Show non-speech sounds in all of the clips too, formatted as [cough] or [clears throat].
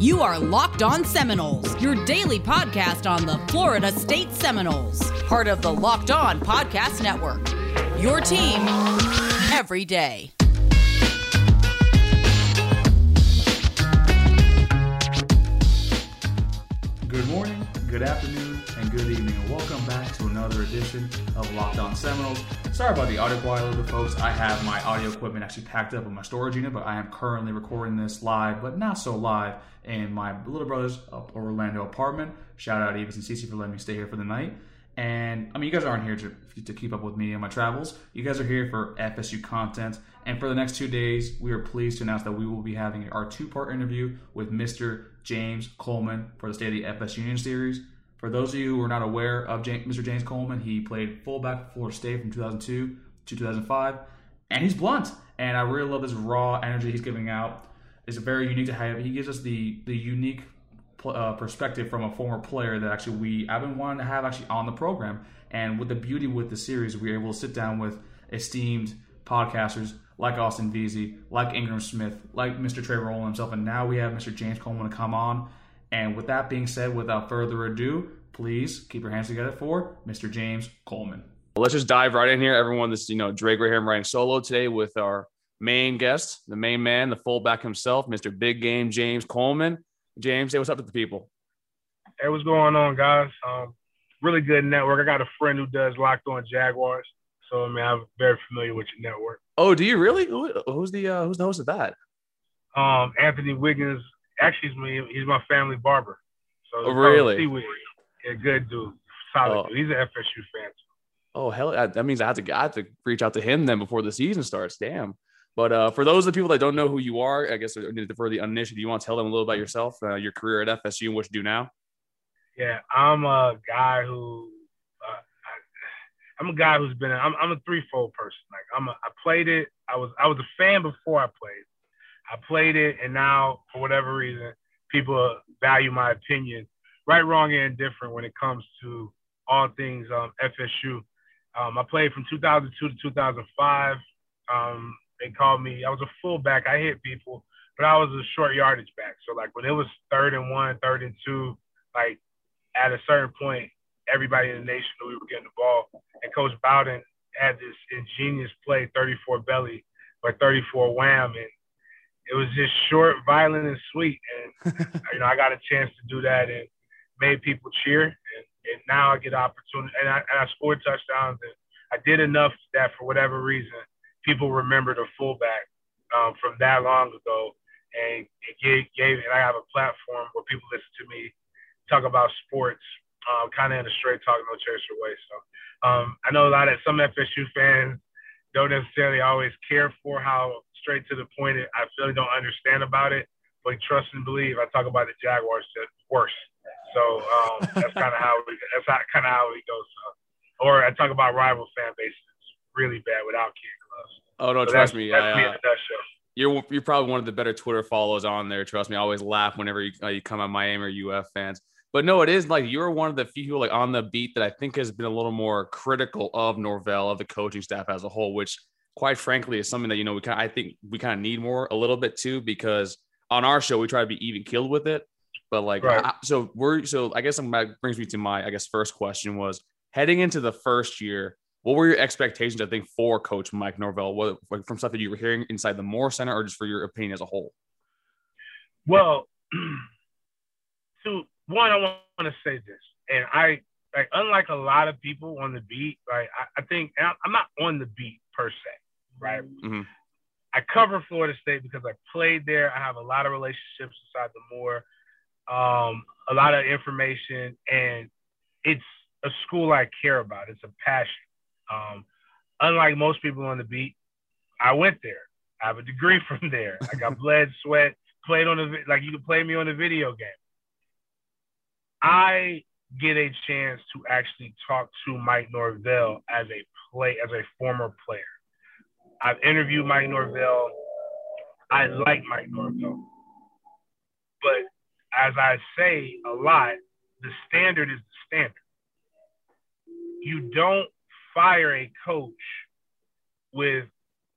You are Locked On Seminoles, your daily podcast on the Florida State Seminoles, part of the Locked On Podcast Network. Your team every day. Good morning, good afternoon, good evening, and welcome back to another edition of Locked On Seminoles. Sorry about the audio quality, little folks. I have my audio equipment actually packed up in my storage unit, but I am currently recording this live, but not so live, in my little brother's uh, Orlando apartment. Shout out Evis and Cece for letting me stay here for the night. And I mean, you guys aren't here to, to keep up with me and my travels. You guys are here for FSU content. And for the next two days, we are pleased to announce that we will be having our two part interview with Mr. James Coleman for the State of the FSU Union series. For those of you who are not aware of Mr. James Coleman, he played fullback for Florida State from 2002 to 2005, and he's blunt. And I really love this raw energy he's giving out. It's very unique to have. He gives us the the unique uh, perspective from a former player that actually we I've been wanting to have actually on the program. And with the beauty with the series, we are able to sit down with esteemed podcasters like Austin Veazey, like Ingram Smith, like Mr. Trey Rowland himself, and now we have Mr. James Coleman to come on. And with that being said, without further ado, please keep your hands together for Mr. James Coleman. Let's just dive right in here. Everyone, this you know Drake right here. I'm writing solo today with our main guest, the main man, the fullback himself, Mr. Big Game James Coleman. James, say what's up to the people. Hey, what's going on, guys? Um, really good network. I got a friend who does Locked On Jaguars, so I mean I'm very familiar with your network. Oh, do you really? Who, who's the uh, who's the host of that? Um, Anthony Wiggins. Actually, he's, me, he's my family barber. So oh, really? Yeah, good dude. Solid oh. dude. He's an FSU fan. Oh hell, that means I have to I have to reach out to him then before the season starts. Damn. But uh, for those of the people that don't know who you are, I guess for the uninitiated, you want to tell them a little about yourself, uh, your career at FSU, and what you do now? Yeah, I'm a guy who uh, I, am a guy who's been. I'm, I'm a threefold person. Like I'm. A, I played it. I was. I was a fan before I played. I played it, and now for whatever reason, people value my opinion, right, wrong, and indifferent when it comes to all things um, FSU. Um, I played from 2002 to 2005. Um, they called me. I was a fullback. I hit people, but I was a short yardage back. So like when it was third and one, third and two, like at a certain point, everybody in the nation knew we were getting the ball. And Coach Bowden had this ingenious play, 34 belly or 34 wham, and it was just short, violent, and sweet. And [laughs] you know, I got a chance to do that and made people cheer. And, and now I get opportunity, and I, and I scored touchdowns. And I did enough that for whatever reason, people remember the fullback um, from that long ago, and it gave, gave and I have a platform where people listen to me talk about sports, um, kind of in a straight talk, no chaser way. So um, I know a lot of some FSU fans don't necessarily always care for how straight to the point I really don't understand about it, but trust and believe. I talk about the Jaguars just worse. So um, [laughs] that's kind of how we that's kind of how we go. So, or I talk about rival fan bases really bad without kids. Oh no, so trust me. I, uh, you're you're probably one of the better Twitter follows on there. Trust me, I always laugh whenever you, uh, you come on Miami or UF fans. But no, it is like you're one of the few people like on the beat that I think has been a little more critical of Norvell of the coaching staff as a whole, which quite frankly is something that you know we kind I think we kind of need more a little bit too because on our show we try to be even killed with it. But like right. I, so we're so I guess that brings me to my I guess first question was heading into the first year what were your expectations, I think, for Coach Mike Norvell, what, from stuff that you were hearing inside the Moore Center or just for your opinion as a whole? Well, [clears throat] to one, I want to say this, and I like unlike a lot of people on the beat, right? I, I think I'm not on the beat per se, right? Mm-hmm. I cover Florida State because I played there. I have a lot of relationships inside the Moore, um, a lot of information, and it's a school I care about. It's a passion. Um, unlike most people on the beat, I went there. I have a degree [laughs] from there. I got [laughs] blood, sweat, played on the like you can play me on a video game. I get a chance to actually talk to Mike Norvell as a play as a former player. I've interviewed Mike Norvell. I like Mike Norvell. But as I say a lot, the standard is the standard. You don't fire a coach with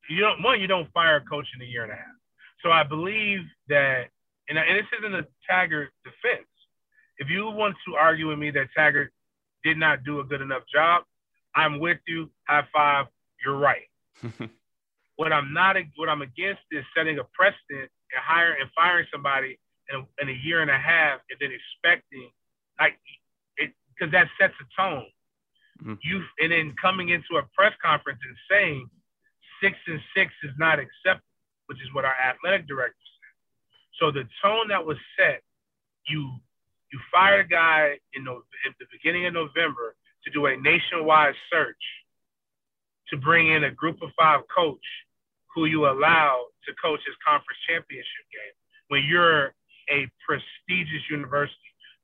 you don't one you don't fire a coach in a year and a half. So I believe that and, and this isn't a Taggart defense. If you want to argue with me that Taggart did not do a good enough job, I'm with you. High five. You're right. [laughs] what I'm not, what I'm against is setting a precedent and hiring and firing somebody in, in a year and a half, and then expecting like it because that sets a tone. Mm-hmm. You and then coming into a press conference and saying six and six is not acceptable, which is what our athletic director said. So the tone that was set, you you fire a guy in the, at the beginning of November to do a nationwide search to bring in a group of five coach who you allow to coach his conference championship game when you're a prestigious university,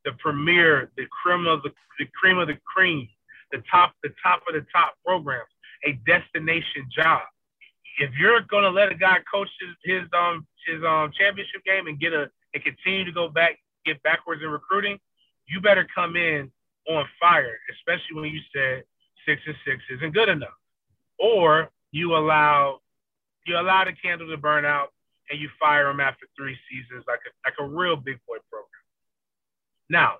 the premier, the cream of the, the cream of the cream, the top, the top of the top programs, a destination job. If you're gonna let a guy coach his, his um his um championship game and get a and continue to go back get backwards in recruiting, you better come in on fire, especially when you said six and six isn't good enough, or you allow you allow the candle to burn out and you fire them after three seasons like a like a real big boy program. Now,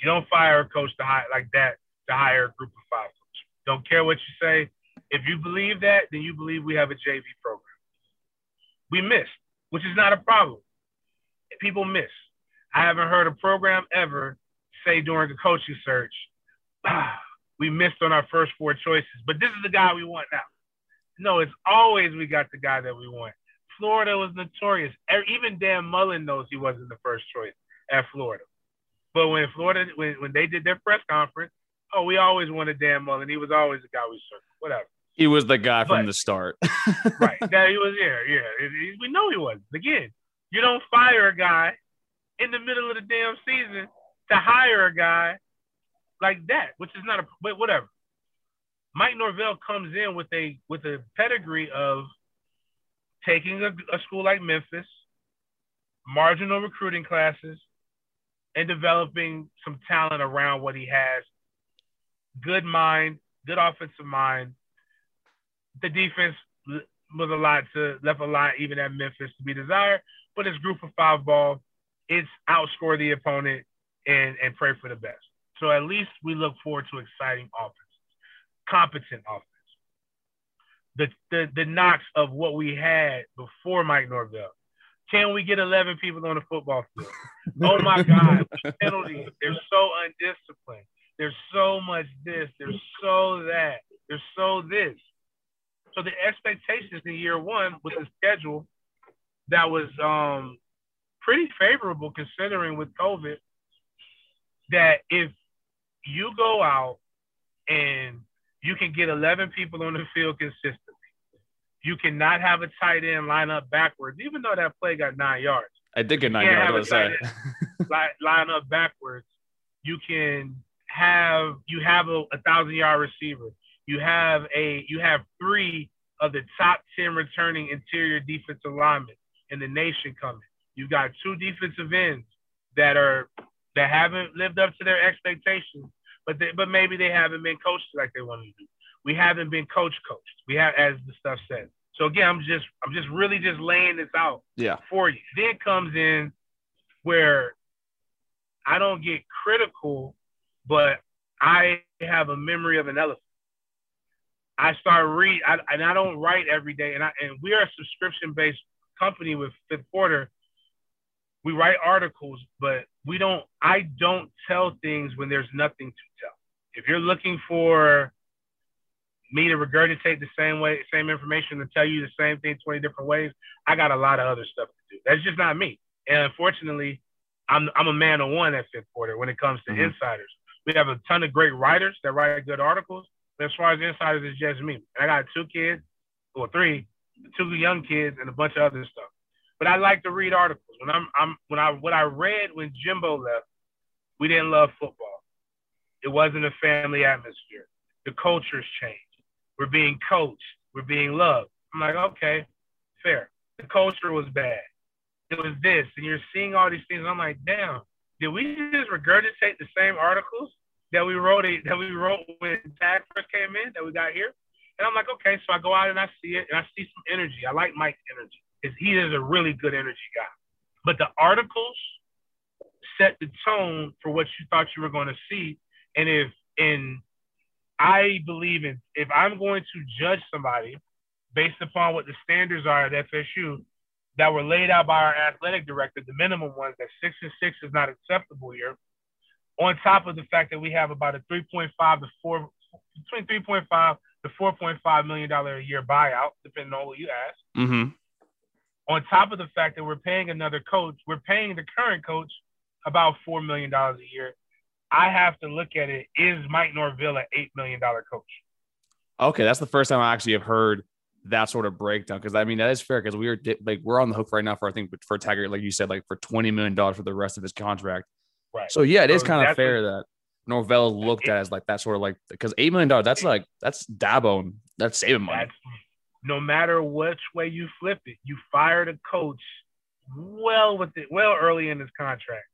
you don't fire a coach to hire like that to hire a group of five coaches. Don't care what you say. If you believe that, then you believe we have a JV program. We missed, which is not a problem. People miss. I haven't heard a program ever say during a coaching search, ah, [sighs] we missed on our first four choices, but this is the guy we want now. No, it's always we got the guy that we want. Florida was notorious. Even Dan Mullen knows he wasn't the first choice at Florida. But when Florida, when, when they did their press conference, oh, we always wanted Dan Mullen. He was always the guy we circled. Whatever. He was the guy but, from the start. right. [laughs] That he was there. Yeah. It, we know he was. Again, you don't fire a guy in the middle of the damn season to hire a guy like that, which is not a but whatever. Mike Norvell comes in with a with a pedigree of taking a, a school like Memphis, marginal recruiting classes, and developing some talent around what he has. Good mind, good offensive mind. The defense was a lot to left a lot even at Memphis to be desired, but it's group of five ball. It's outscore the opponent and and pray for the best. So at least we look forward to exciting offenses, competent offense the, the the knocks of what we had before Mike Norvell. Can we get 11 people on the football field? Oh my [laughs] God, penalties. They're so undisciplined. There's so much this. There's so that. There's so this. So the expectations in year one with the schedule that was um, pretty favorable considering with COVID that if you go out and you can get 11 people on the field consistently. You cannot have a tight end line up backwards, even though that play got nine yards. I did get nine yards. [laughs] line, line up backwards. You can have you have a, a thousand yard receiver. You have a you have three of the top ten returning interior defensive linemen in the nation coming. You've got two defensive ends that are that haven't lived up to their expectations but they, but maybe they haven't been coached like they wanted to do. We haven't been coach coached. We have, as the stuff says. So again, I'm just I'm just really just laying this out yeah. for you. Then comes in where I don't get critical, but I have a memory of an elephant. I start read I, and I don't write every day, and I and we are a subscription based company with Fifth Quarter. We write articles, but we don't I don't tell things when there's nothing to tell. If you're looking for me to regurgitate the same way, same information to tell you the same thing 20 different ways, I got a lot of other stuff to do. That's just not me. And unfortunately, I'm I'm a man of one at Fifth Quarter when it comes to mm-hmm. insiders. We have a ton of great writers that write good articles, but as far as insiders, it's just me. And I got two kids, or three, two young kids, and a bunch of other stuff. But I like to read articles. When I'm, I'm when I what I read when Jimbo left, we didn't love football. It wasn't a family atmosphere. The culture's changed. We're being coached. We're being loved. I'm like, okay, fair. The culture was bad. It was this, and you're seeing all these things. I'm like, damn, did we just regurgitate the same articles that we wrote that we wrote when Tag first came in that we got here? And I'm like, okay, so I go out and I see it, and I see some energy. I like Mike's energy. Is he is a really good energy guy. But the articles set the tone for what you thought you were going to see. And if in I believe in if I'm going to judge somebody based upon what the standards are at FSU that were laid out by our athletic director, the minimum ones that six and six is not acceptable here. On top of the fact that we have about a 3.5 to four between 3.5 to 4.5 million dollar a year buyout, depending on what you ask. Mm-hmm. On top of the fact that we're paying another coach, we're paying the current coach about four million dollars a year. I have to look at it. Is Mike Norvell an eight million dollar coach? Okay, that's the first time I actually have heard that sort of breakdown because I mean that is fair because we are like we're on the hook right now for I think for Taggart like you said like for twenty million dollars for the rest of his contract. Right. So yeah, it so is kind of fair what, that Norvell looked at as like that sort of like because eight million dollars that's like that's Dabo that's saving money. That's, no matter which way you flip it, you fired a coach well with it well early in his contract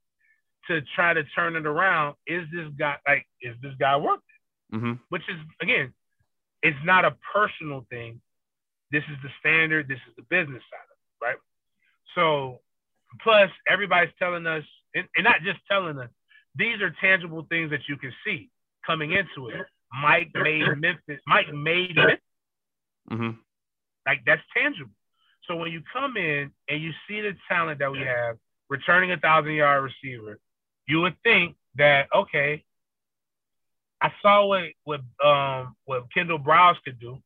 to try to turn it around. Is this guy like is this guy worth it? Mm-hmm. Which is again, it's not a personal thing. This is the standard. This is the business side of it, right? So, plus everybody's telling us, and, and not just telling us, these are tangible things that you can see coming into it. Mike made Memphis. Mike made it. Mm-hmm. Like that's tangible. So when you come in and you see the talent that we have, returning a thousand yard receiver, you would think that okay, I saw what what um what Kendall Briles could do.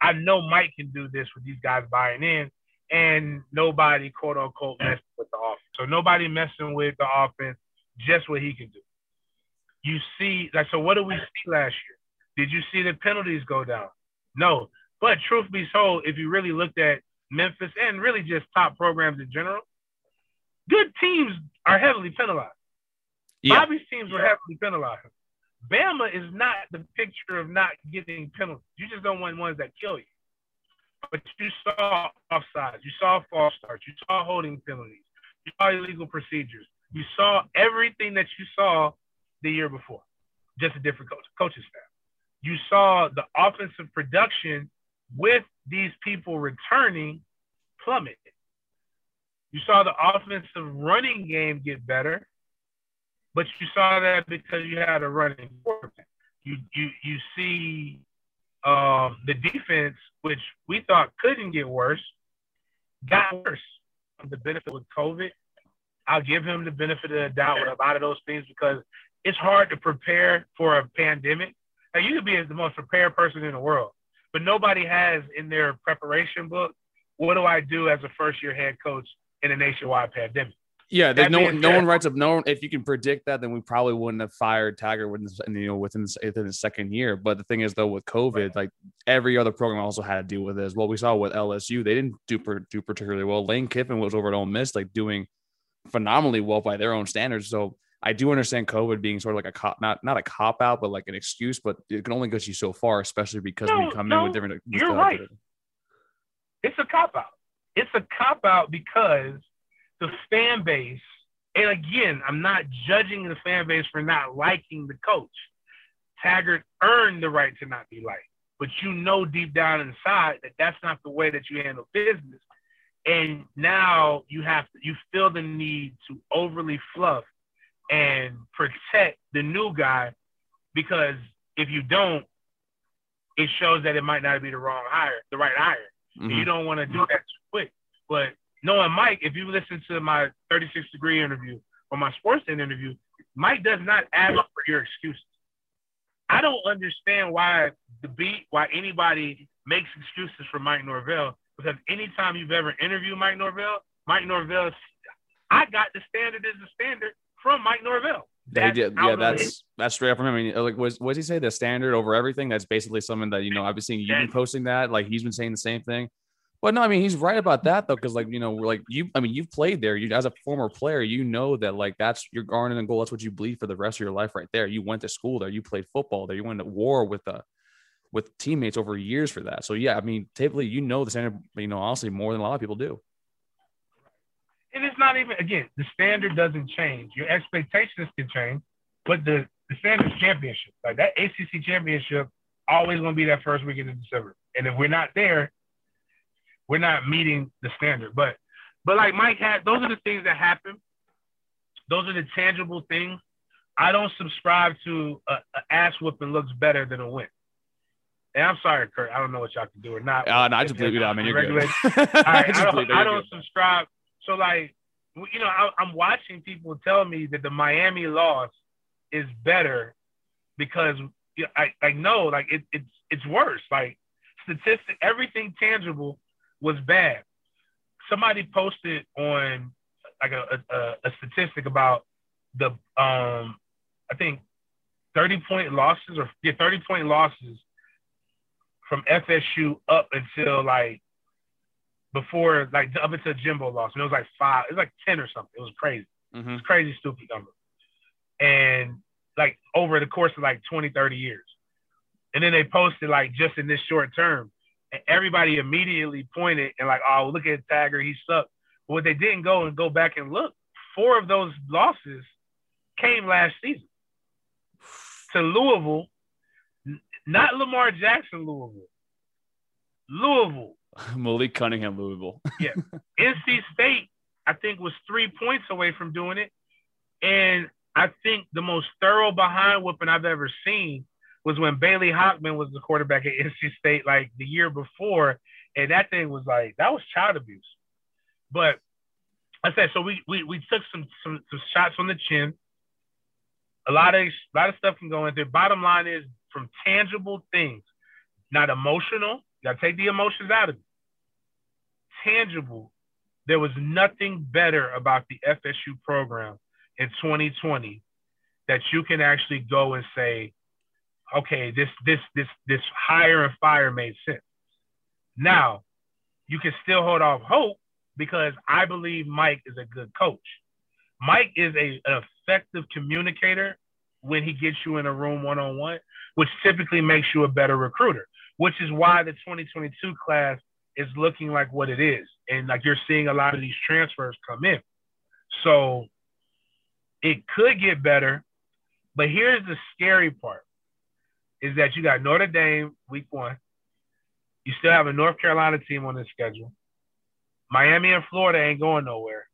I know Mike can do this with these guys buying in, and nobody quote unquote messing with the offense. So nobody messing with the offense, just what he can do. You see, like, so what did we see last year? Did you see the penalties go down? No. But truth be told, if you really looked at Memphis and really just top programs in general, good teams are heavily penalized. Yeah. Bobby's teams were heavily penalized. Bama is not the picture of not getting penalties. You just don't want ones that kill you. But you saw offsides, you saw false starts, you saw holding penalties, you saw illegal procedures, you saw everything that you saw the year before, just a different coach, coaching staff. You saw the offensive production with these people returning plummet. You saw the offensive running game get better but you saw that because you had a running quarterback. You you you see um, the defense, which we thought couldn't get worse, got worse. The benefit with COVID, I'll give him the benefit of the doubt with a lot of those things because it's hard to prepare for a pandemic. Now, you could be the most prepared person in the world, but nobody has in their preparation book, what do I do as a first year head coach in a nationwide pandemic? Yeah, no one, no one writes up. No one, if you can predict that, then we probably wouldn't have fired Tiger within, you know, within within the second year. But the thing is, though, with COVID, like every other program also had to deal with this. What we saw with LSU, they didn't do do particularly well. Lane Kiffin was over at Ole Miss, like doing phenomenally well by their own standards. So I do understand COVID being sort of like a cop, not not a cop out, but like an excuse. But it can only get you so far, especially because no, we come no, in with different. With you're right. It's a cop out. It's a cop out because the fan base, and again, I'm not judging the fan base for not liking the coach. Taggart earned the right to not be liked, but you know deep down inside that that's not the way that you handle business. And now you have to, you feel the need to overly fluff and protect the new guy because if you don't, it shows that it might not be the wrong hire, the right hire. Mm-hmm. You don't want to do that too quick. But knowing Mike, if you listen to my 36 degree interview or my sports interview, Mike does not ask for your excuses. I don't understand why the beat, why anybody makes excuses for Mike Norvell, because anytime you've ever interviewed Mike Norvell, Mike Norvell, I got the standard as the standard from Mike Norvell. They did, yeah. That's that's straight up from him. I mean, like, was what does he say? The standard over everything. That's basically something that you know. I've been seeing you posting that. Like he's been saying the same thing. But no, I mean he's right about that though, because like you know, like you, I mean you've played there. You as a former player, you know that like that's your garden and goal. That's what you bleed for the rest of your life, right there. You went to school there. You played football there. You went to war with the uh, with teammates over years for that. So yeah, I mean, typically you know the standard. You know, honestly, more than a lot of people do. And it's not even again the standard doesn't change. Your expectations can change, but the the standard championship, like that ACC championship, always going to be that first weekend in December. And if we're not there, we're not meeting the standard. But But like Mike had, those are the things that happen. Those are the tangible things. I don't subscribe to a, a ass whooping looks better than a win. And I'm sorry, Kurt. I don't know what y'all can do or not. Uh, no, I just believe you. I mean, you're good. [laughs] I, I, don't, I don't subscribe. So like, you know, I, I'm watching people tell me that the Miami loss is better because I, I know like it, it's it's worse. Like statistic, everything tangible was bad. Somebody posted on like a, a, a statistic about the um I think 30 point losses or yeah 30 point losses from FSU up until like before like up until Jimbo lost. And it was like five, it was like 10 or something. It was crazy. Mm-hmm. It was crazy, stupid number. And like over the course of like 20, 30 years. And then they posted like just in this short term. And everybody immediately pointed and like, oh, look at Tiger, he sucked. But what they didn't go and go back and look, four of those losses came last season to Louisville, not Lamar Jackson, Louisville. Louisville. [laughs] Malik Cunningham, Louisville. yeah. [laughs] NC State, I think, was three points away from doing it. And I think the most thorough behind whooping I've ever seen was when Bailey Hockman was the quarterback at NC State like the year before. And that thing was like, that was child abuse. But I said, so we we, we took some, some some shots on the chin. A lot of a lot of stuff can go into. Bottom line is from tangible things, not emotional. You gotta take the emotions out of it. Tangible. There was nothing better about the FSU program in 2020 that you can actually go and say, okay, this this this this hire and fire made sense. Now, you can still hold off hope because I believe Mike is a good coach. Mike is a, an effective communicator when he gets you in a room one on one, which typically makes you a better recruiter, which is why the 2022 class is looking like what it is. And like you're seeing a lot of these transfers come in. So it could get better, but here's the scary part is that you got Notre Dame week one. You still have a North Carolina team on the schedule. Miami and Florida ain't going nowhere.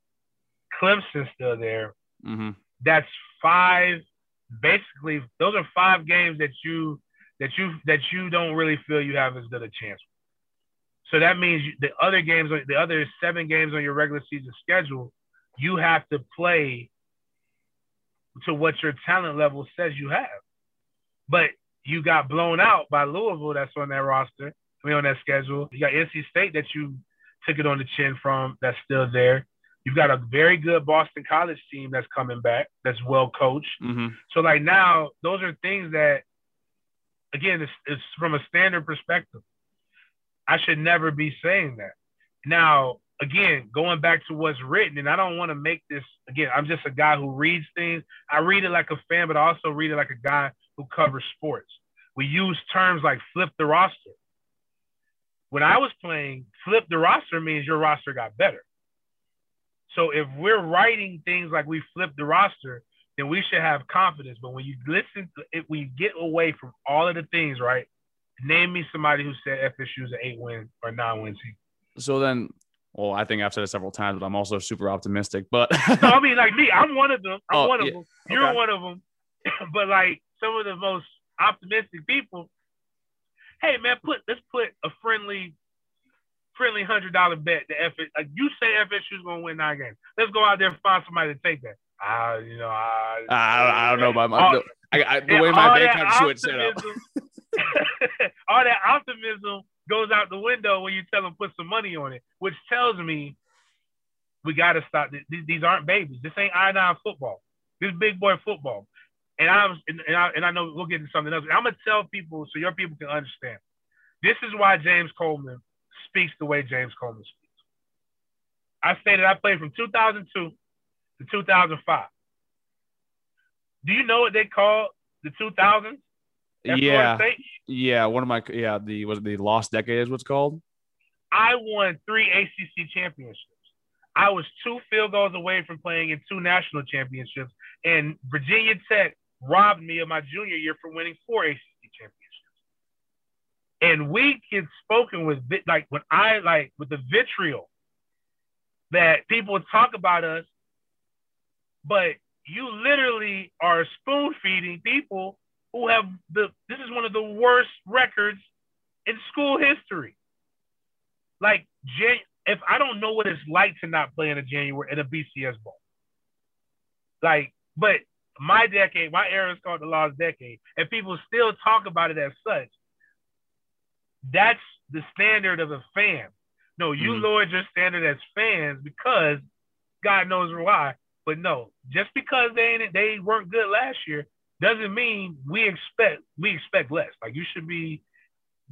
Clemson's still there. Mm-hmm. That's five. Basically, those are five games that you that you that you don't really feel you have as good a chance. So that means the other games, the other seven games on your regular season schedule, you have to play to what your talent level says you have. But you got blown out by Louisville that's on that roster, I mean on that schedule. You got NC State that you took it on the chin from that's still there. You've got a very good Boston College team that's coming back, that's well coached. Mm-hmm. So like now, those are things that, again, it's, it's from a standard perspective. I should never be saying that. Now, again, going back to what's written, and I don't want to make this again. I'm just a guy who reads things. I read it like a fan, but I also read it like a guy who covers sports. We use terms like flip the roster. When I was playing, flip the roster means your roster got better. So if we're writing things like we flip the roster, then we should have confidence. But when you listen, to, if we get away from all of the things, right? Name me somebody who said FSU is an eight win or nine win team. So then well, I think I've said it several times, but I'm also super optimistic. But [laughs] no, I mean, like me, I'm one of them. I'm oh, one of yeah. them. You're okay. one of them. [laughs] but like some of the most optimistic people, hey man, put let's put a friendly, friendly hundred dollar bet. The F like you say FSU's gonna win nine games. Let's go out there and find somebody to take that. I, you know, I, I, I don't know about my, all, I, I, the way my bank account set up. [laughs] all that optimism goes out the window when you tell them put some money on it, which tells me we got to stop. These aren't babies. This ain't I nine football. This big boy football. And I'm and I, and I know we'll get into something else. I'm gonna tell people so your people can understand. This is why James Coleman speaks the way James Coleman speaks. I stated I played from 2002 to 2005. Do you know what they call the 2000s? yeah, yeah. One of my yeah the was the lost decade is what's called. I won three ACC championships. I was two field goals away from playing in two national championships, and Virginia Tech robbed me of my junior year for winning four ACC championships. And we get spoken with like when I like with the vitriol that people talk about us, but you literally are spoon feeding people who have the this is one of the worst records in school history. Like if I don't know what it's like to not play in a January in a BCS bowl. Like, but my decade, my era is called the lost decade, and people still talk about it as such. That's the standard of a fan. No, you mm-hmm. lowered your standard as fans because God knows why. But no, just because they they weren't good last year doesn't mean we expect we expect less. Like you should be,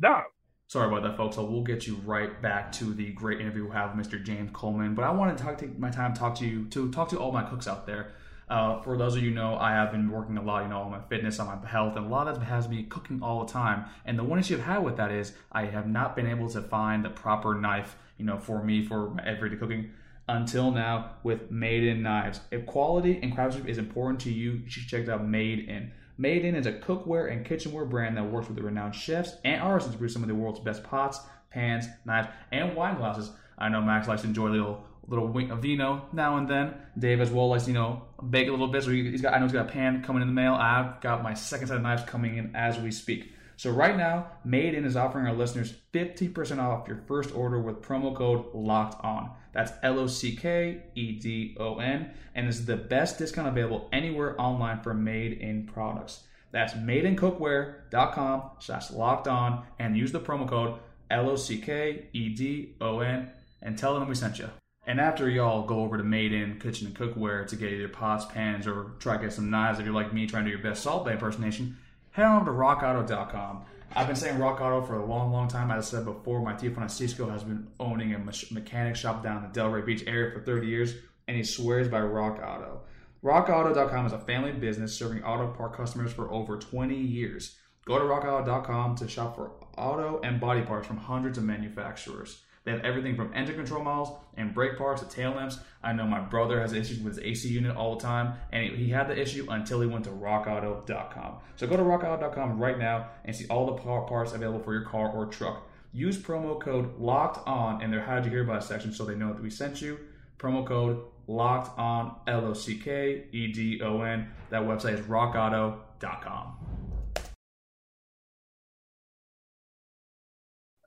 nah. Sorry about that, folks. So we'll get you right back to the great interview we have with Mr. James Coleman. But I want to talk, take my time talk to you to talk to all my cooks out there. Uh, for those of you know, I have been working a lot, you know, on my fitness, on my health, and a lot of that has me cooking all the time. And the one issue I've had with that is I have not been able to find the proper knife, you know, for me for everyday cooking until now with Made In knives. If quality and craftsmanship is important to you, you should check out Made In. Made In is a cookware and kitchenware brand that works with the renowned chefs and artisans to produce some of the world's best pots, pans, knives, and wine glasses. I know Max likes to enjoy a little little wink of vino now and then. Dave as well likes you know bake a little bit. So he's got I know he's got a pan coming in the mail. I've got my second set of knives coming in as we speak. So right now, Made In is offering our listeners 50% off your first order with promo code Locked On. That's L O C K E D O N, and is the best discount available anywhere online for Made In products. That's madeincookware.com slash locked on and use the promo code L O C K E D O N and tell them we sent you. And after y'all go over to Made In Kitchen and Cookware to get either pots, pans, or try to get some knives if you're like me trying to do your best Salt Bae impersonation, head on over to rockauto.com. I've been saying Rock Auto for a long, long time. As I said before, my Tijuana Francisco has been owning a mechanic shop down in the Delray Beach area for 30 years, and he swears by Rock Auto. RockAuto.com is a family business serving auto part customers for over 20 years. Go to RockAuto.com to shop for auto and body parts from hundreds of manufacturers. They have everything from engine control modules and brake parts to tail lamps. I know my brother has issues with his AC unit all the time, and he had the issue until he went to rockauto.com. So go to rockauto.com right now and see all the parts available for your car or truck. Use promo code LOCKED ON in their How Did You Hear About section so they know that we sent you. Promo code LOCKED ON, L O C K E D O N. That website is rockauto.com.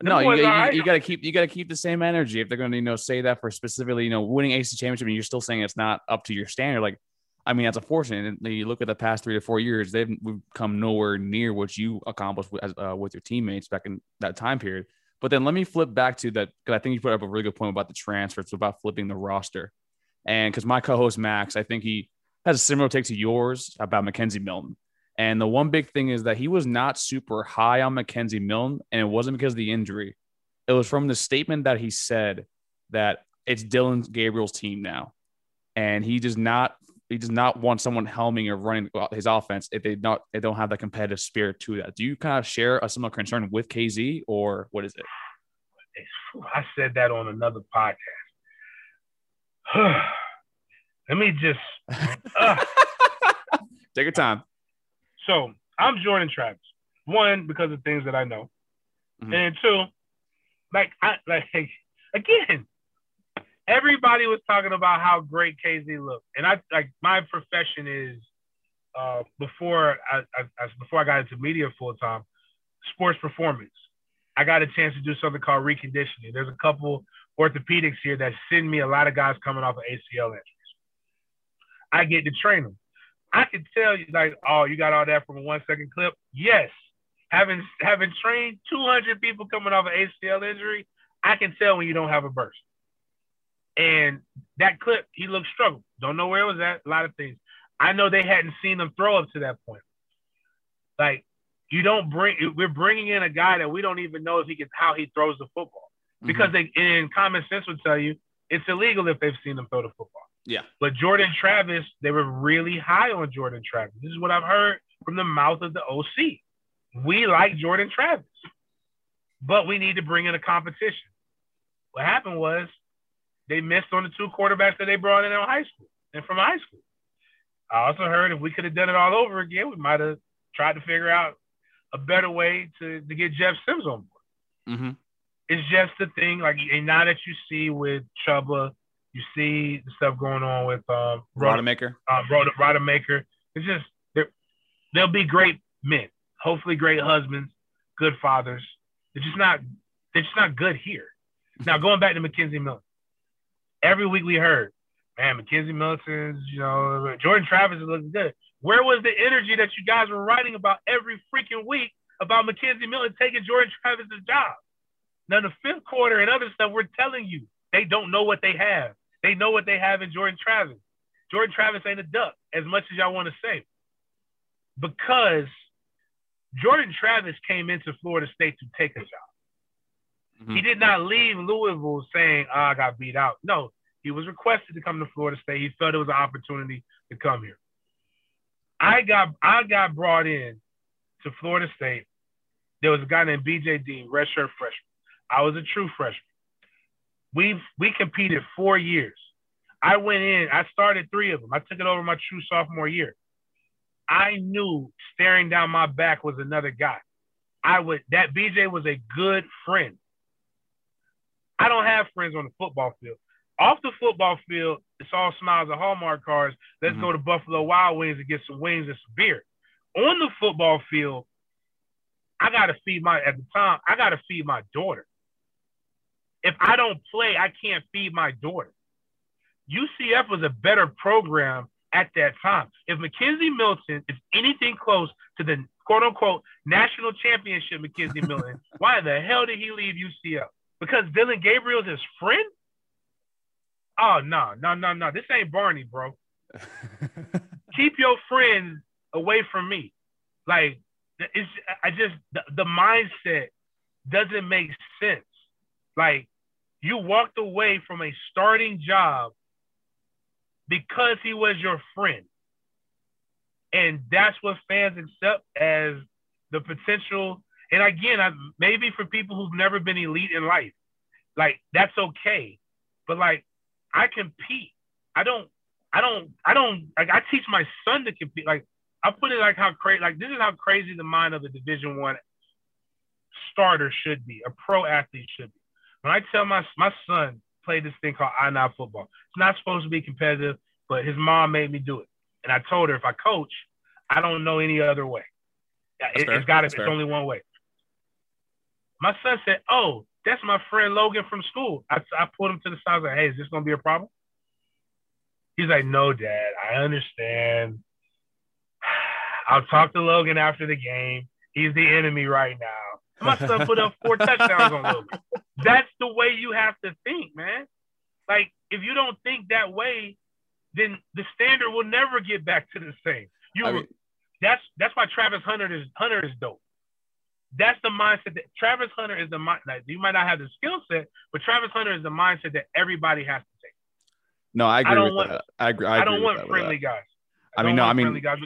No, you, you, you got to keep you got to keep the same energy if they're going to you know say that for specifically you know winning AC championship and you're still saying it's not up to your standard. Like, I mean that's unfortunate. And you look at the past three to four years, they've come nowhere near what you accomplished with, uh, with your teammates back in that time period. But then let me flip back to that because I think you put up a really good point about the transfers, about flipping the roster, and because my co-host Max, I think he has a similar take to yours about McKenzie Milton. And the one big thing is that he was not super high on McKenzie Milton, and it wasn't because of the injury. It was from the statement that he said that it's Dillon Gabriel's team now, and he does not he does not want someone helming or running his offense if they not they don't have that competitive spirit to that. Do you kind of share a similar concern with KZ, or what is it? I said that on another podcast. [sighs] Let me just [laughs] uh. take your time. So I'm Jordan Travis. One, because of things that I know. Mm-hmm. And two, like I like [laughs] again, everybody was talking about how great KZ looked. And I like my profession is uh, before I, I, before I got into media full time, sports performance. I got a chance to do something called reconditioning. There's a couple orthopedics here that send me a lot of guys coming off of ACL injuries. I get to train them. I can tell you like, oh, you got all that from a one second clip. Yes, having having trained 200 people coming off an ACL injury, I can tell when you don't have a burst. And that clip, he looked struggled. Don't know where it was at. A lot of things. I know they hadn't seen him throw up to that point. Like you don't bring. We're bringing in a guy that we don't even know if he can how he throws the football because mm-hmm. they in common sense would tell you it's illegal if they've seen him throw the football. Yeah. But Jordan Travis, they were really high on Jordan Travis. This is what I've heard from the mouth of the OC. We like Jordan Travis, but we need to bring in a competition. What happened was they missed on the two quarterbacks that they brought in in high school and from high school. I also heard if we could have done it all over again, we might have tried to figure out a better way to, to get Jeff Sims on board. Mm-hmm. It's just the thing, like, and now that you see with Chubba, You see the stuff going on with um, Rodemaker. Um, Rodemaker. It's just they'll be great men, hopefully great husbands, good fathers. They're just not they're just not good here. Now going back to McKenzie Milton, every week we heard, man, McKenzie Milton's, you know, Jordan Travis is looking good. Where was the energy that you guys were writing about every freaking week about McKenzie Milton taking Jordan Travis's job? Now the fifth quarter and other stuff, we're telling you they don't know what they have. They know what they have in Jordan Travis. Jordan Travis ain't a duck, as much as y'all want to say because Jordan Travis came into Florida State to take a job. Mm-hmm. He did not leave Louisville saying, oh, I got beat out. No, he was requested to come to Florida State. He felt it was an opportunity to come here. I got I got brought in to Florida State. There was a guy named BJ Dean, redshirt freshman. I was a true freshman. We we competed four years. I went in. I started three of them. I took it over my true sophomore year. I knew staring down my back was another guy. I would that BJ was a good friend. I don't have friends on the football field. Off the football field, it's all smiles and Hallmark cards. Let's mm-hmm. go to Buffalo Wild Wings and get some wings and some beer. On the football field, I gotta feed my at the time, I gotta feed my daughter. If I don't play, I can't feed my daughter. UCF was a better program at that time. If McKenzie Milton is anything close to the quote unquote national championship, McKenzie Milton, [laughs] why the hell did he leave UCF? Because Dillon Gabriel's his friend? Oh no, no, no, no. This ain't Barney, bro. [laughs] Keep your friends away from me. Like it's I just the, the mindset doesn't make sense. Like you walked away from a starting job because he was your friend. And that's what fans accept as the potential. And again, I, maybe for people who've never been elite in life, like that's okay. But like, I compete. I don't. I don't. I don't. Like, I teach my son to compete. Like, I put it like how crazy. Like, this is how crazy the mind of a Division One starter should be. A pro athlete should be. When I tell my my son, play this thing called I Not Football. It's not supposed to be competitive, but his mom made me do it. And I told her if I coach, I don't know any other way. It, has got to. It's fair. only one way. My son said, "Oh, that's my friend Logan from school." I, I pulled him to the side. I was like, "Hey, is this gonna be a problem?" He's like, "No, Dad. I understand. [sighs] I'll talk to Logan after the game. He's the enemy right now." My son put up four touchdowns on Logan. That's the way you have to think, man. Like if you don't think that way, then the standard will never get back to the same. You I mean, that's that's why Travis Hunter is Hunter is dope. That's the mindset that Travis Hunter is the mind. Like, you might not have the skill set, but Travis Hunter is the mindset that everybody has to take. No, I agree I don't with want, that. I agree. I, I don't want friendly guys. I, I mean, no, I mean, guys,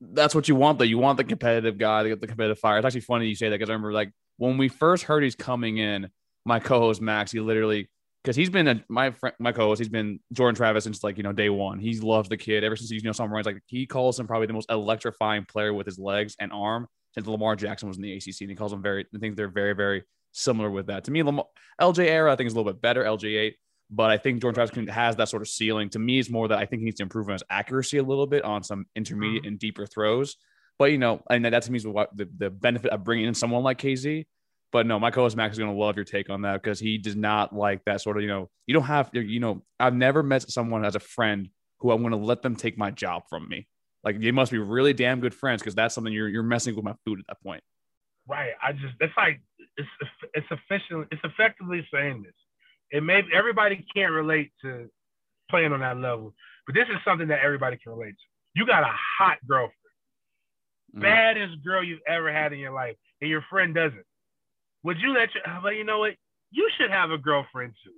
that's what you want though. You want the competitive guy, the, the competitive fire. It's actually funny you say that because I remember like when we first heard he's coming in, my co-host Max, he literally because he's been a, my friend, my co-host. He's been Jordan Travis since like you know day one. He loves the kid ever since he's you know some runs. Like he calls him probably the most electrifying player with his legs and arm since Lamar Jackson was in the ACC. And he calls him very. I think they're very very similar with that. To me, Lamar, LJ era I think is a little bit better. LJ eight. But I think Jordan Travis has that sort of ceiling. To me, it's more that I think he needs to improve on his accuracy a little bit on some intermediate mm-hmm. and deeper throws. But you know, and that to me is what the, the benefit of bringing in someone like KZ but no, my co-host Max is going to love your take on that because he does not like that sort of, you know, you don't have, you know, I've never met someone as a friend who I'm going to let them take my job from me. Like you must be really damn good friends because that's something you're you're messing with my food at that point. Right. I just it's like it's it's efficient. It's effectively saying this. It may everybody can't relate to playing on that level, but this is something that everybody can relate to. You got a hot girlfriend, mm. baddest girl you've ever had in your life, and your friend doesn't would you let your, well, you know what? You should have a girlfriend too.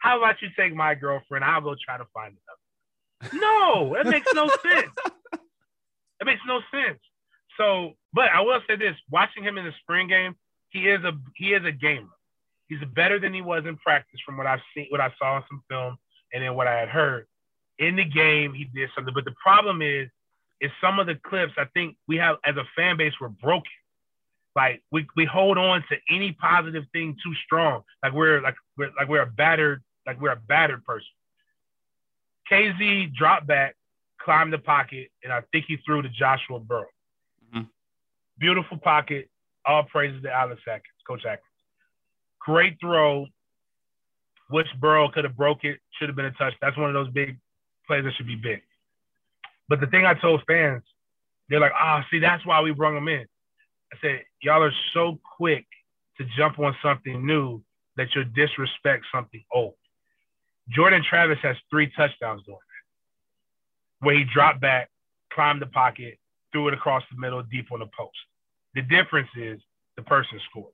How about you take my girlfriend? I'll go try to find another. No, it makes no [laughs] sense. It makes no sense. So, but I will say this: watching him in the spring game, he is a he is a gamer. He's better than he was in practice, from what I've seen, what I saw in some film, and then what I had heard. In the game, he did something. But the problem is, is some of the clips. I think we have as a fan base, we're broken. Like we, we hold on to any positive thing too strong. Like we're like we're like we're a battered like we're a battered person. KZ dropped back, climbed the pocket, and I think he threw to Joshua Burrow. Mm-hmm. Beautiful pocket. All praises to Alex Atkins, Coach Atkins. Great throw. Which Burrow could have broke it. Should have been a touch. That's one of those big plays that should be big. But the thing I told fans, they're like, ah, oh, see, that's why we brought him in. I said, y'all are so quick to jump on something new that you'll disrespect something old. Jordan Travis has three touchdowns doing that, where he dropped back, climbed the pocket, threw it across the middle, deep on the post. The difference is the person scored.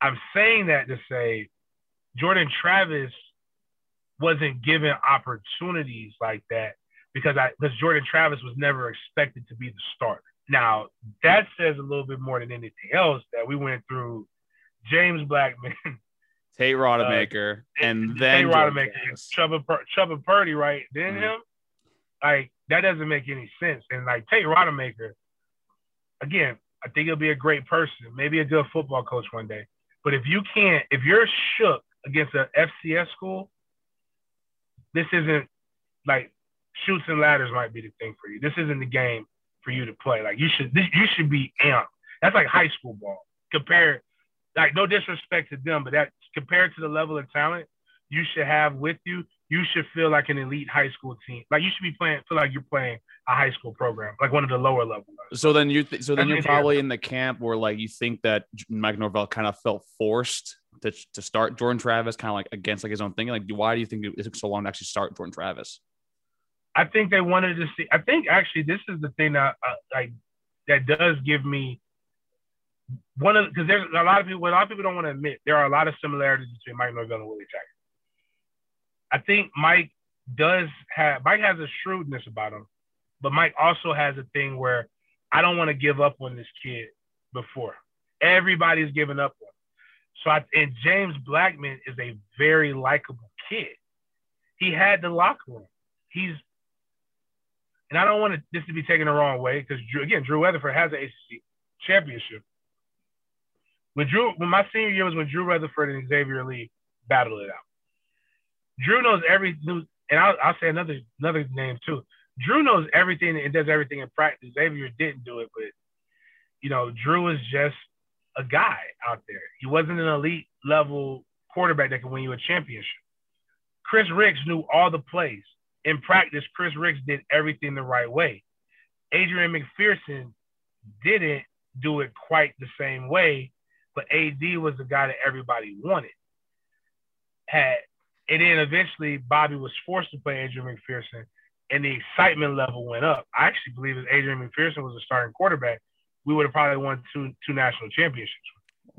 I'm saying that to say Jordan Travis wasn't given opportunities like that because I because Jordan Travis was never expected to be the starter. Now that says a little bit more than anything else that we went through James Blackman, [laughs] Tate Rodemaker, uh, and then Tate Rodemaker, Chubba, Chubba Purdy, right? Then mm-hmm. him, like that doesn't make any sense. And like Tate Rodemaker, again, I think he'll be a great person, maybe a good football coach one day. But if you can't, if you're shook against an FCS school, this isn't like Chutes and ladders might be the thing for you. This isn't the game for you to play. Like you should, this, you should be amped. That's like high school ball compared. Like no disrespect to them, but that compared to the level of talent you should have with you, you should feel like an elite high school team. Like you should be playing, feel like you're playing a high school program, like one of the lower level. So then you, th- so then you're probably in the camp where like you think that Mike Norvell kind of felt forced to, to start Jordan Travis, kind of like against like his own thing. Like, why do you think it took so long to actually start Jordan Travis? I think they wanted to see. I think actually this is the thing that uh, like that does give me one of because there's a lot of people. A lot of people don't want to admit there are a lot of similarities between Mike Norvell and Willie Taggart. I think Mike does have Mike has a shrewdness about him, but Mike also has a thing where I don't want to give up on this kid before. Everybody's giving up on him. So I and James Blackman is a very likable kid. He had the locker room. He's and I don't want this to be taken the wrong way because again, Drew Weatherford has an ACC championship. When Drew, when my senior year was when Drew Weatherford and Xavier Lee battled it out. Drew knows everything, and I'll, I'll say another another name too. Drew knows everything and does everything in practice. Xavier didn't do it, but you know, Drew is just a guy out there. He wasn't an elite level quarterback that could win you a championship. Chris Rix knew all the plays. In practice, Chris Rix did everything the right way. Adrian McPherson didn't do it quite the same way, but AD was the guy that everybody wanted. Had and then eventually Bobby was forced to play Adrian McPherson, and the excitement level went up. I actually believe if Adrian McPherson was a starting quarterback, we would have probably won two two national championships.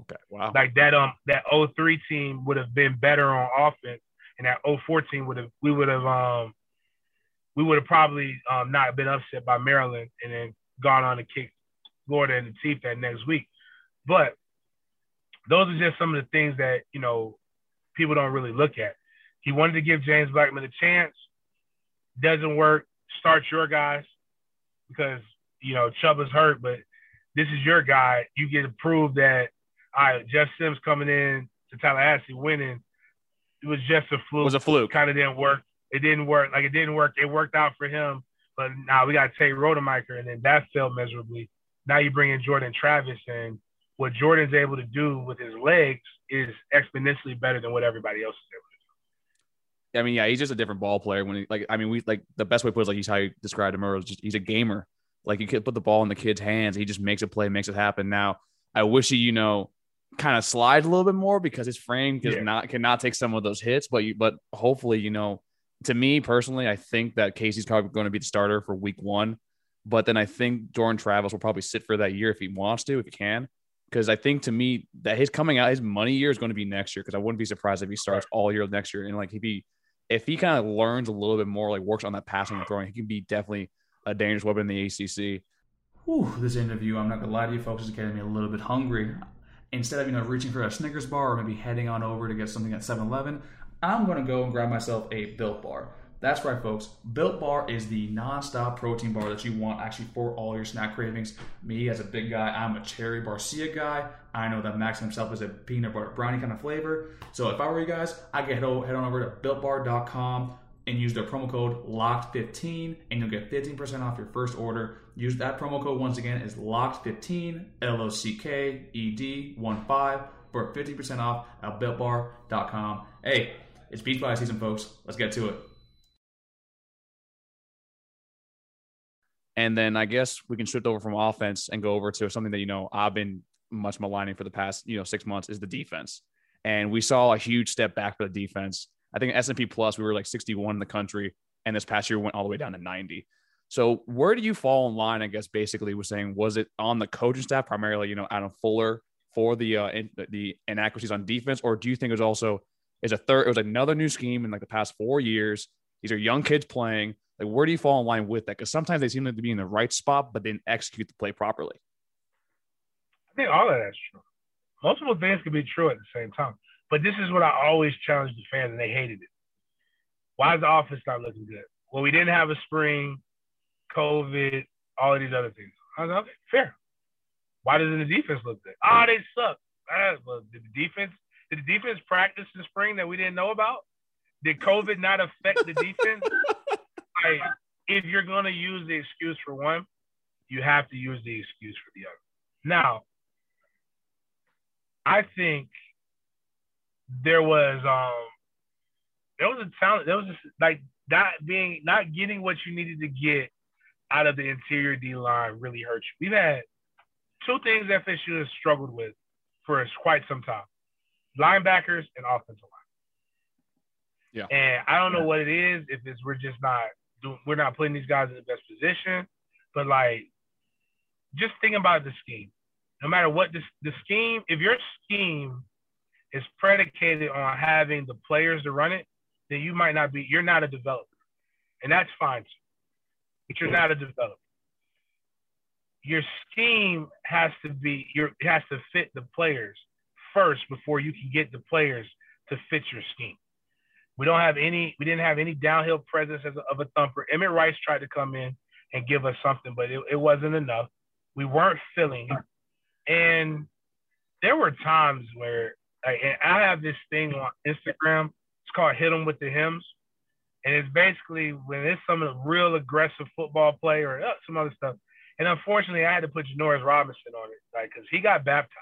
Okay, wow. Like that um that 03 team would have been better on offense, and that 04 team would have we would have um we would have probably um, not been upset by Maryland and then gone on to kick Florida in the teeth that next week. But those are just some of the things that you know people don't really look at. He wanted to give James Blackman a chance. Doesn't work. Start your guys because you know Chubba's hurt, but this is your guy. You get to prove that all right, Jeff Sims coming in to Tallahassee winning. It was just a fluke. It was a fluke. Kind of didn't work. It didn't work. Like it didn't work. It worked out for him, but now we got Tate Rodemaker, and then that failed miserably. Now you bring in Jordan Travis, and what Jordan's able to do with his legs is exponentially better than what everybody else is able to. I mean, yeah, he's just a different ball player. When he like, I mean, we like the best way to put it is like he's how you described him earlier. Just he's a gamer. Like you could put the ball in the kid's hands. He just makes a play, makes it happen. Now, I wish he, you know, kind of slides a little bit more because his frame does yeah. not cannot take some of those hits. But you, but hopefully, you know, to me personally, I think that Casey's probably going to be the starter for Week One. But then I think Jordan Travis will probably sit for that year if he wants to, if he can. Because I think to me that his coming out, his money year is going to be next year. Because I wouldn't be surprised if he starts all year next year. And like if he, if he kind of learns a little bit more, like works on that passing and throwing, he can be definitely a dangerous weapon in the ACC. Whew, this interview, I'm not gonna lie to you folks, is getting me a little bit hungry. Instead of you know reaching for a Snickers bar or maybe heading on over to get something at 7-Eleven, I'm gonna go and grab myself a Built Bar. That's right, folks. Built Bar is the non-stop protein bar that you want actually for all your snack cravings. Me, as a big guy, I'm a cherry barcia guy. I know that Max himself is a peanut butter brownie kind of flavor. So if I were you guys, I'd get head on over to builtbar.com and use their promo code LOCKED15 and you'll get 15% off your first order. Use that promo code once again is LOCKED15, L O C K E D 1 5 for 50% off at builtbar.com. Hey, it's beach fly season, folks. Let's get to it. And then I guess we can shift over from offense and go over to something that, you know, I've been much maligning for the past, you know, six months is the defense. And we saw a huge step back for the defense. I think S&P plus, we were like 61 in the country. And this past year went all the way down to 90. So where do you fall in line? I guess basically was saying, was it on the coaching staff primarily, you know, Adam Fuller for the uh, in, the inaccuracies on defense, or do you think it was also is a third? It was another new scheme in like the past four years. These are young kids playing. Like, where do you fall in line with that? Because sometimes they seem to be in the right spot, but didn't execute the play properly. I think all of that's true. Multiple things can be true at the same time. But this is what I always challenge the fans, and they hated it. Why is the offense not looking good? Well, we didn't have a spring, COVID, all of these other things. I was like, okay, fair. Why doesn't the defense look good? Ah, oh, they suck. Ah, well, did the defense did the defense practice in spring that we didn't know about? Did COVID not affect the defense? [laughs] like, if you're gonna use the excuse for one, you have to use the excuse for the other. Now, I think there was um there was a talent there was just like not being not getting what you needed to get out of the interior D line really hurt you. We've had two things FSU has struggled with for quite some time: linebackers and offensive line. Yeah. And I don't know what it is. If it's we're just not we're not putting these guys in the best position. But like, just think about the scheme. No matter what the, the scheme, if your scheme is predicated on having the players to run it, then you might not be. You're not a developer, and that's fine. But you're not a developer your scheme has to be your has to fit the players first before you can get the players to fit your scheme. We don't have any. We didn't have any downhill presence as a, of a thumper. Emmett Rice tried to come in and give us something, but it, it wasn't enough. We weren't filling, and there were times where like, I have this thing on Instagram. It's called "Hit Them with the Hymns," and it's basically when it's some of the real aggressive football play or uh, some other stuff and unfortunately, I had to put Janarius Robinson on it, like, because he got baptized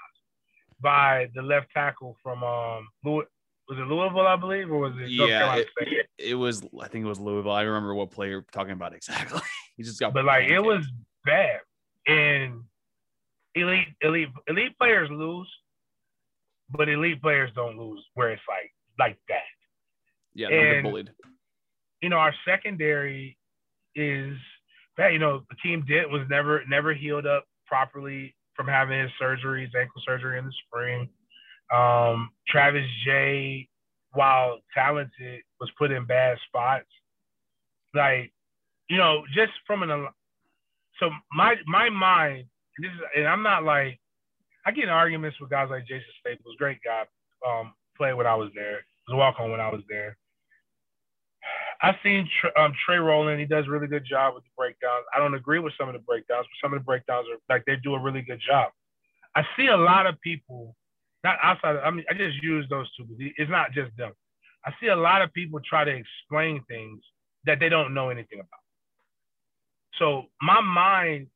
by the left tackle from um, Louis, was it Louisville, I believe, or was it? Yeah, it, it, was. I think it was Louisville. I remember what player talking about exactly. [laughs] he just got. But like, it was bad, and elite, elite, elite players lose, but elite players don't lose where it's like like that. Yeah, they're bullied. You know, our secondary is that you know the team did was never never healed up properly from having his surgeries, ankle surgery in the spring. Um, Travis Jay, while talented, was put in bad spots. Like, you know, just from an so my my mind, this is, and I'm not like I get in arguments with guys like Jason Staples, great guy, um, played when I was there, was walk on when I was there. I've seen um, Trey Rowland. He does a really good job with the breakdowns. I don't agree with some of the breakdowns, but some of the breakdowns are like they do a really good job. I see a lot of people, not outside. Of, I mean, I just use those two. It's not just them. I see a lot of people try to explain things that they don't know anything about. So my mind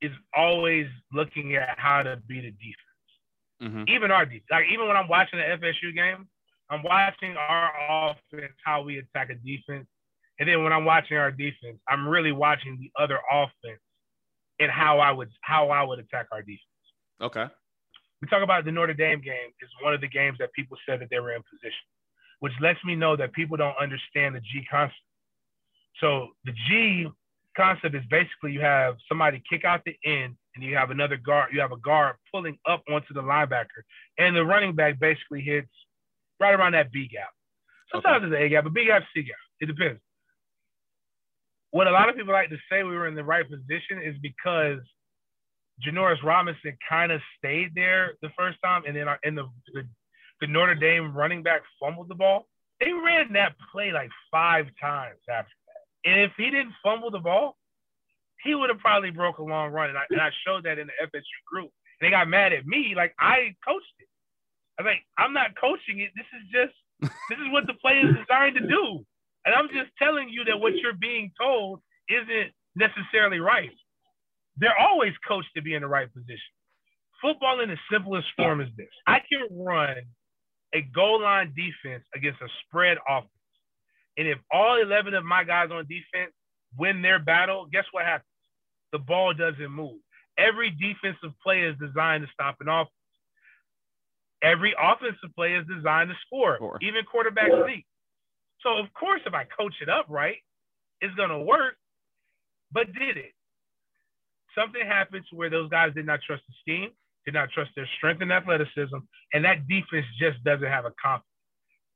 is always looking at how to beat a defense. Mm-hmm. Even our defense. Like even when I'm watching the FSU game, I'm watching our offense, how we attack a defense. And then when I'm watching our defense, I'm really watching the other offense and how I would how I would attack our defense. Okay. We talk about the Notre Dame game is one of the games that people said that they were in position, which lets me know that people don't understand the G concept. So the G concept is basically you have somebody kick out the end and you have another guard, you have a guard pulling up onto the linebacker, and the running back basically hits right around that B gap. Sometimes okay. it's an A gap, but B gap, C gap. It depends. What a lot of people like to say we were in the right position is because Janarius Robinson kind of stayed there the first time, and then in the, the the Notre Dame running back fumbled the ball. They ran that play like five times after that, and if he didn't fumble the ball, he would have probably broke a long run. And I, and I showed that in the FSU group. And they got mad at me, like I coached it. I am like, I'm not coaching it. This is just this is what the play is designed to do. And I'm just telling you that what you're being told isn't necessarily right. They're always coached to be in the right position. Football in the simplest form is this I can run a goal line defense against a spread offense. And if all 11 of my guys on defense win their battle, guess what happens? The ball doesn't move. Every defensive play is designed to stop an offense. Every offensive play is designed to score, sure. even quarterback sneak. So, of course, if I coach it up right, it's going to work. But did it? Something happened to where those guys did not trust the scheme did not trust their strength and athleticism, and that defense just doesn't have a confidence.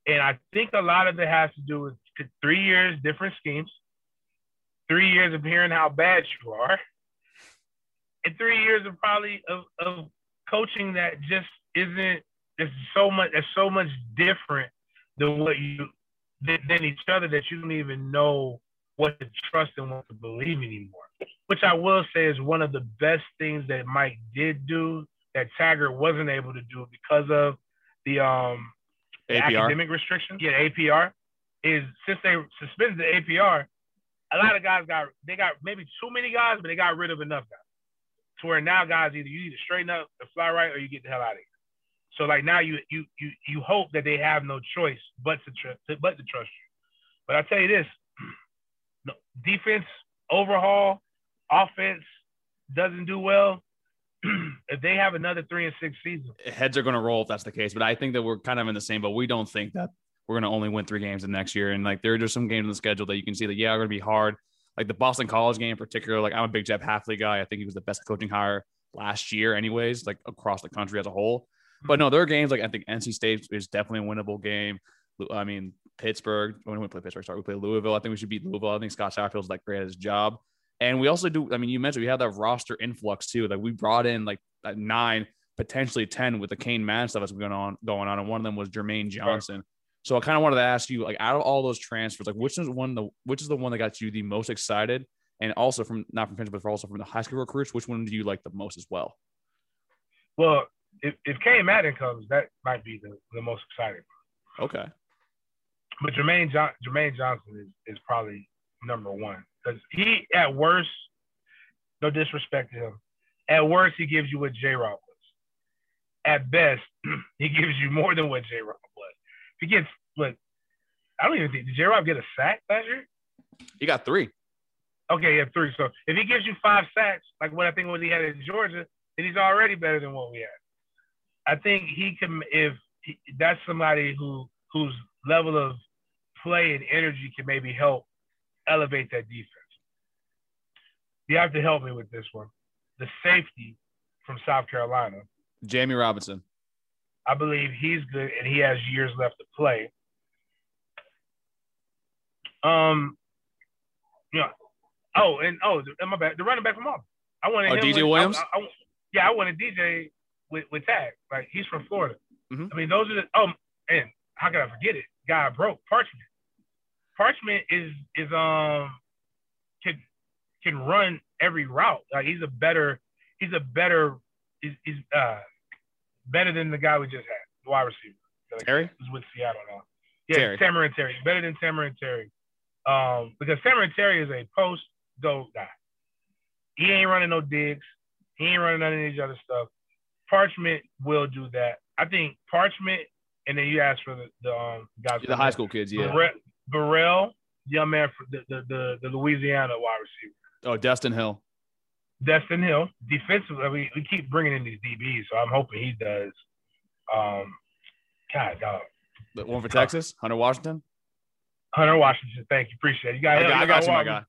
And I think a lot of it has to do with three years, different schemes, three years of hearing how bad you are, and three years of probably of, of coaching that just isn't. It's so much. It's so much different than what you than each other that you don't even know what to trust and what to believe anymore. Which I will say is one of the best things that Mike did do that Taggart wasn't able to do because of the um the academic restrictions. Yeah, APR is since they suspended the APR, a lot of guys got they got maybe too many guys, but they got rid of enough guys to where now guys either you need to straighten up and fly right or you get the hell out of here. So like now you you you you hope that they have no choice but to trust but to trust you. But I tell you this, defense overhaul, offense doesn't do well [clears throat] if they have another three and six season, heads are going to roll if that's the case. But I think that we're kind of in the same. But we don't think that we're going to only win three games the next year. And like there are just some games in the schedule that you can see that yeah are going to be hard. Like the Boston College game in particular. Like I'm a big Jeff Hafley guy. I think he was the best coaching hire last year, anyways. Like across the country as a whole. But mm-hmm. no, there are games like I think NC State is definitely a winnable game. I mean Pittsburgh. When we play Pittsburgh, sorry, we play Louisville. I think we should beat Louisville. I think Scott Satterfield's like great at his job. And we also do, I mean, you mentioned we had that roster influx too. Like we brought in like nine, potentially 10 with the Kane Man stuff that's going on, going on. And one of them was Jermaine Johnson. So I kind of wanted to ask you, like, out of all those transfers, like, which is one the which is the one that got you the most excited? And also from not from Kendrick, but also from the high school recruits, which one do you like the most as well? Well, if, if Kane Madden comes, that might be the, the most exciting. Okay. But Jermaine John, Jermaine Johnson is, is probably number one because he, at worst, no disrespect to him, at worst he gives you what J. Rob was. At best, [clears throat] he gives you more than what J. Rob was. If he gets what I don't even think did J. Rob get a sack last year? He got three. Okay, yeah, three. So if he gives you five sacks, like what I think what he had in Georgia, then he's already better than what we had. I think he can if he, that's somebody who whose level of play and energy can maybe help elevate that defense. You have to help me with this one. The safety from South Carolina, Jammie Robinson. I believe he's good and he has years left to play. Um, yeah. Oh, and oh, my bad. The running back from Auburn. I wanted oh, DJ Williams. I, I, yeah, I wanted DJ with with Tag. Like he's from Florida. Mm-hmm. I mean, those are the. Oh, and how could I forget it? Guy broke Parchment. Parchment is is um can can run every route. Like he's a better he's a better he's, he's uh better than the guy we just had, the wide receiver. Like, Terry was with Seattle now. Yeah, Terry. and Terry. Better than Tamorrion Terry. Um, because Tamorrion Terry is a post go guy. He ain't running no digs. He ain't running none of these other stuff. Parchment will do that. I think Parchment, and then you ask for the, the um, guys. The high school kids, yeah. Burrell, young man, for the, the, the, the Louisiana wide receiver. Oh, Destyn Hill. Destyn Hill, defensively, we, we keep bringing in these DBs, so I'm hoping he does. Um, God, dog. The one for Texas, Hunter Washington. Hunter Washington, thank you, appreciate it. You got, I got, I got you, my guy.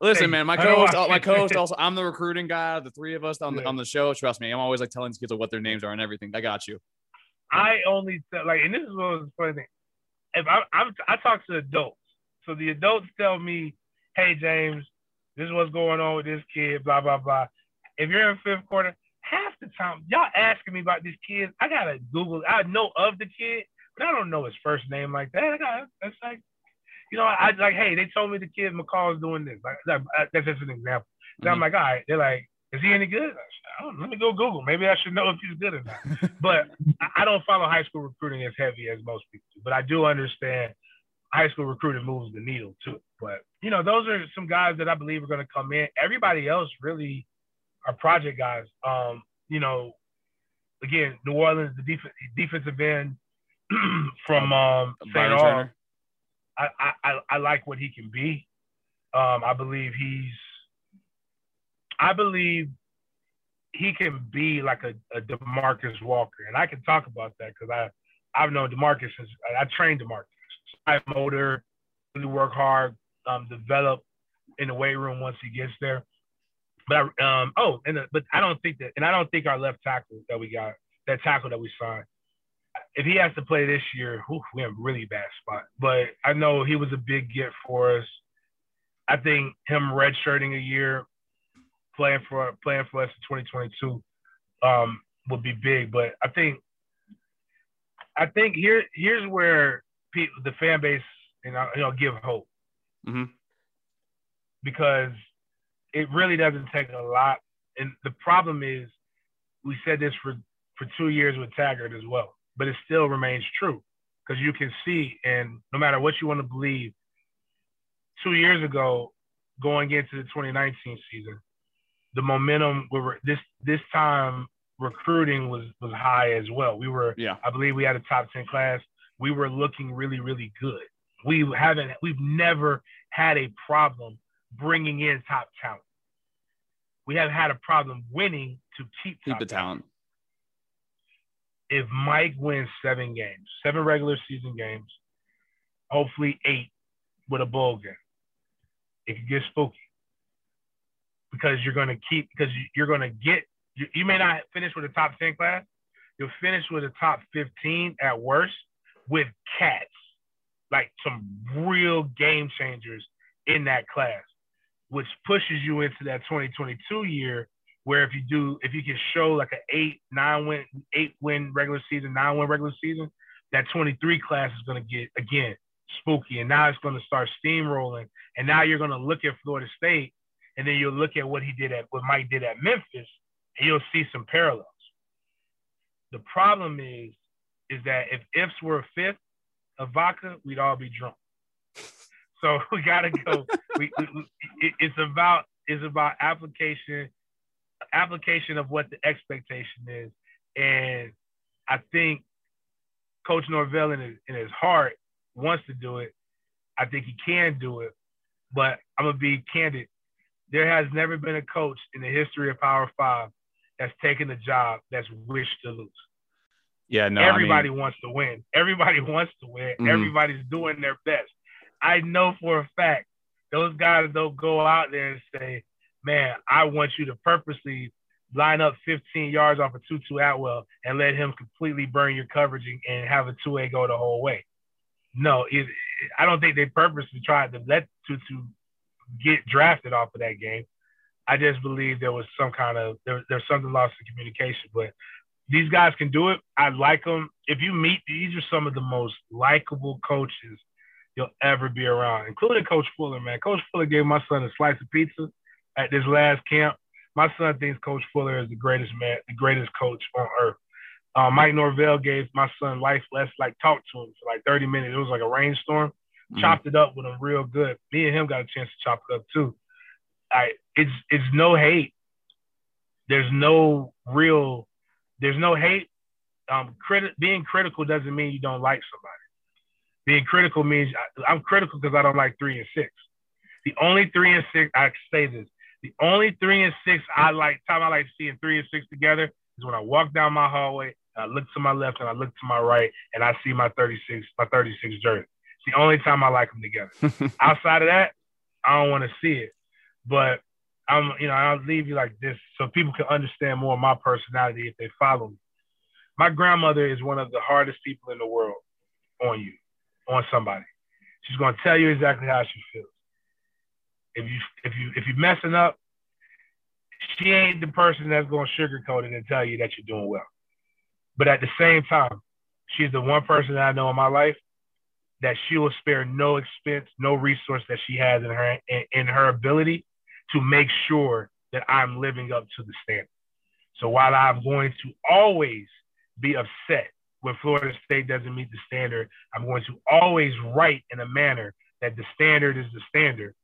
Listen, man, my co-host, my co-host, also, I'm the recruiting guy. The three of us on the on the show. Trust me, I'm always like telling these kids what their names are and everything. I got you. I only like, and this is what was funny thing if I, I'm, I talk to adults, so the adults tell me, "Hey, James, this is what's going on with this kid." Blah blah blah. If you're in fifth quarter, half the time y'all asking me about this kid, I gotta Google. I know of the kid, but I don't know his first name like that. I got that's like, you know, I, like, hey, they told me the kid McCall's doing this. Like, that's just an example. Mm-hmm. I'm like, all right. They're like, is he any good? let me go Google. Maybe I should know if he's good or not. [laughs] but I don't follow high school recruiting as heavy as most people do. But I do understand high school recruiting moves the needle too. But you know, those are some guys that I believe are going to come in. Everybody else really are project guys. Um, you know, again, New Orleans, the def- defensive end [clears throat] from um, St. Aug. I, I I like what he can be. Um, I believe he's. I believe he can be like a, a Demarcus Walker, and I can talk about that because I I've known Demarcus since I trained Demarcus. High motor, really work hard, um, develop in the weight room once he gets there. But um, oh, and the, but I don't think that, and I don't think our left tackle that we got, that tackle that we signed, if he has to play this year, whew, we have a really bad spot. But I know he was a big get for us. I think him redshirting a year, playing for playing for us in 2022, um, would be big. But I think I think here here's where people, the fan base, you know, you know give hope. Mm-hmm. Because it really doesn't take a lot. And the problem is, we said this for, for two years with Taggart as well, but it still remains true because you can see, and no matter what you want to believe, two years ago, going into the 2019 season, the momentum we were this this time recruiting was was high as well. We were, yeah. I believe, we had a top 10 class we were looking really, really good. We haven't, we've never had a problem bringing in top talent. We have had a problem winning to keep keep the talent. talent. If Mike wins seven games, seven regular season games, hopefully eight with a bowl game, it could get spooky because you're going to keep because you're going to get you, you may not finish with a top 10 class. You'll finish with a top 15 at worst with cats, like some real game changers in that class, which pushes you into that 2022 year where if you do, if you can show like an eight, nine win, eight win regular season, nine win regular season, that 23 class is going to get again spooky, and now it's going to start steamrolling, and now you're going to look at Florida State, and then you'll look at what he did at what Mike did at Memphis, and you'll see some parallels. The problem is is that if ifs were a fifth of vodka, we'd all be drunk. [laughs] So we gotta go. we, we, it, it's about it's about application, application of what the expectation is, and I think Coach Norvell in his, in his heart wants to do it. I think he can do it, but I'm gonna be candid. There has never been a coach in the history of Power Five that's taken a job that's wished to lose. Yeah, no. Everybody I mean, wants to win. Everybody [laughs] wants to win. Mm-hmm. Everybody's doing their best. I know for a fact those guys don't go out there and say, "Man, I want you to purposely line up 15 yards off of Tutu Atwell and let him completely burn your coverage and have a two-way go the whole way." No, it, I don't think they purposely tried to let Tutu get drafted off of that game. I just believe there was some kind of there, there's something lost in communication. But these guys can do it. I like them. If you meet, these are some of the most likable coaches you'll ever be around, including Coach Fuller, man. Coach Fuller gave my son a slice of pizza at this last camp. My son thinks Coach Fuller is the greatest man, the greatest coach on earth. Uh, Mike Norvell gave my son life lessons, like talked to him for like 30 minutes. It was like a rainstorm. Mm-hmm. Chopped it up with him real good. Me and him got a chance to chop it up too. I, it's it's no hate. There's no real there's no hate. Um, criti- being critical doesn't mean you don't like somebody. Being critical means I, I'm critical because I don't like three and six. The only three and six I say this. The only three and six I like time I like seeing three and six together is when I walk down my hallway. I look to my left and I look to my right, and I see my 36 my 36 jersey. It's the only time I like them together. [laughs] Outside of that, I don't want to see it. But I'm, you know, I'll leave you like this so people can understand more of my personality if they follow me. My grandmother is one of the hardest people in the world on you, on somebody. She's gonna tell you exactly how she feels. If you if you if you're messing up, she ain't the person that's gonna sugarcoat it and tell you that you're doing well. But at the same time, she's the one person that I know in my life that she will spare no expense, no resource that she has in her in, in her ability to make sure that I'm living up to the standard. So while I'm going to always be upset when Florida State doesn't meet the standard, I'm going to always write in a manner that the standard is the standard.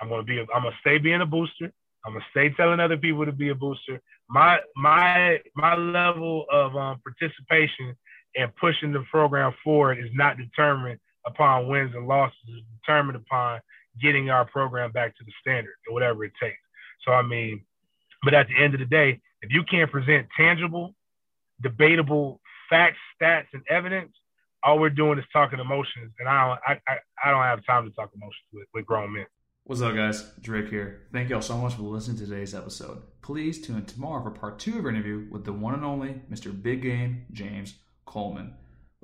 I'm going to be, I'm going to stay being a booster. I'm going to stay telling other people to be a booster. My, my, my level of um, participation and pushing the program forward is not determined upon wins and losses. It's determined upon getting our program back to the standard or whatever it takes. So, I mean, but at the end of the day, if you can't present tangible, debatable facts, stats, and evidence, all we're doing is talking emotions, and I don't, I, I, I don't have time to talk emotions with, with grown men. What's up, guys? Drake here. Thank y'all so much for listening to today's episode. Please tune in tomorrow for part two of our interview with the one and only Mr. Big Game James Coleman.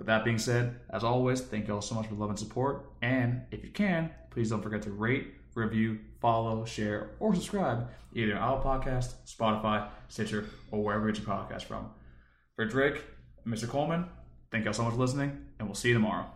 With that being said, as always, thank y'all so much for love and support. And if you can, please don't forget to rate, review, follow, share, or subscribe either on Apple Podcast, Spotify, Stitcher, or wherever you get your podcast from. For Drake, Mr. Coleman, thank y'all so much for listening, and we'll see you tomorrow.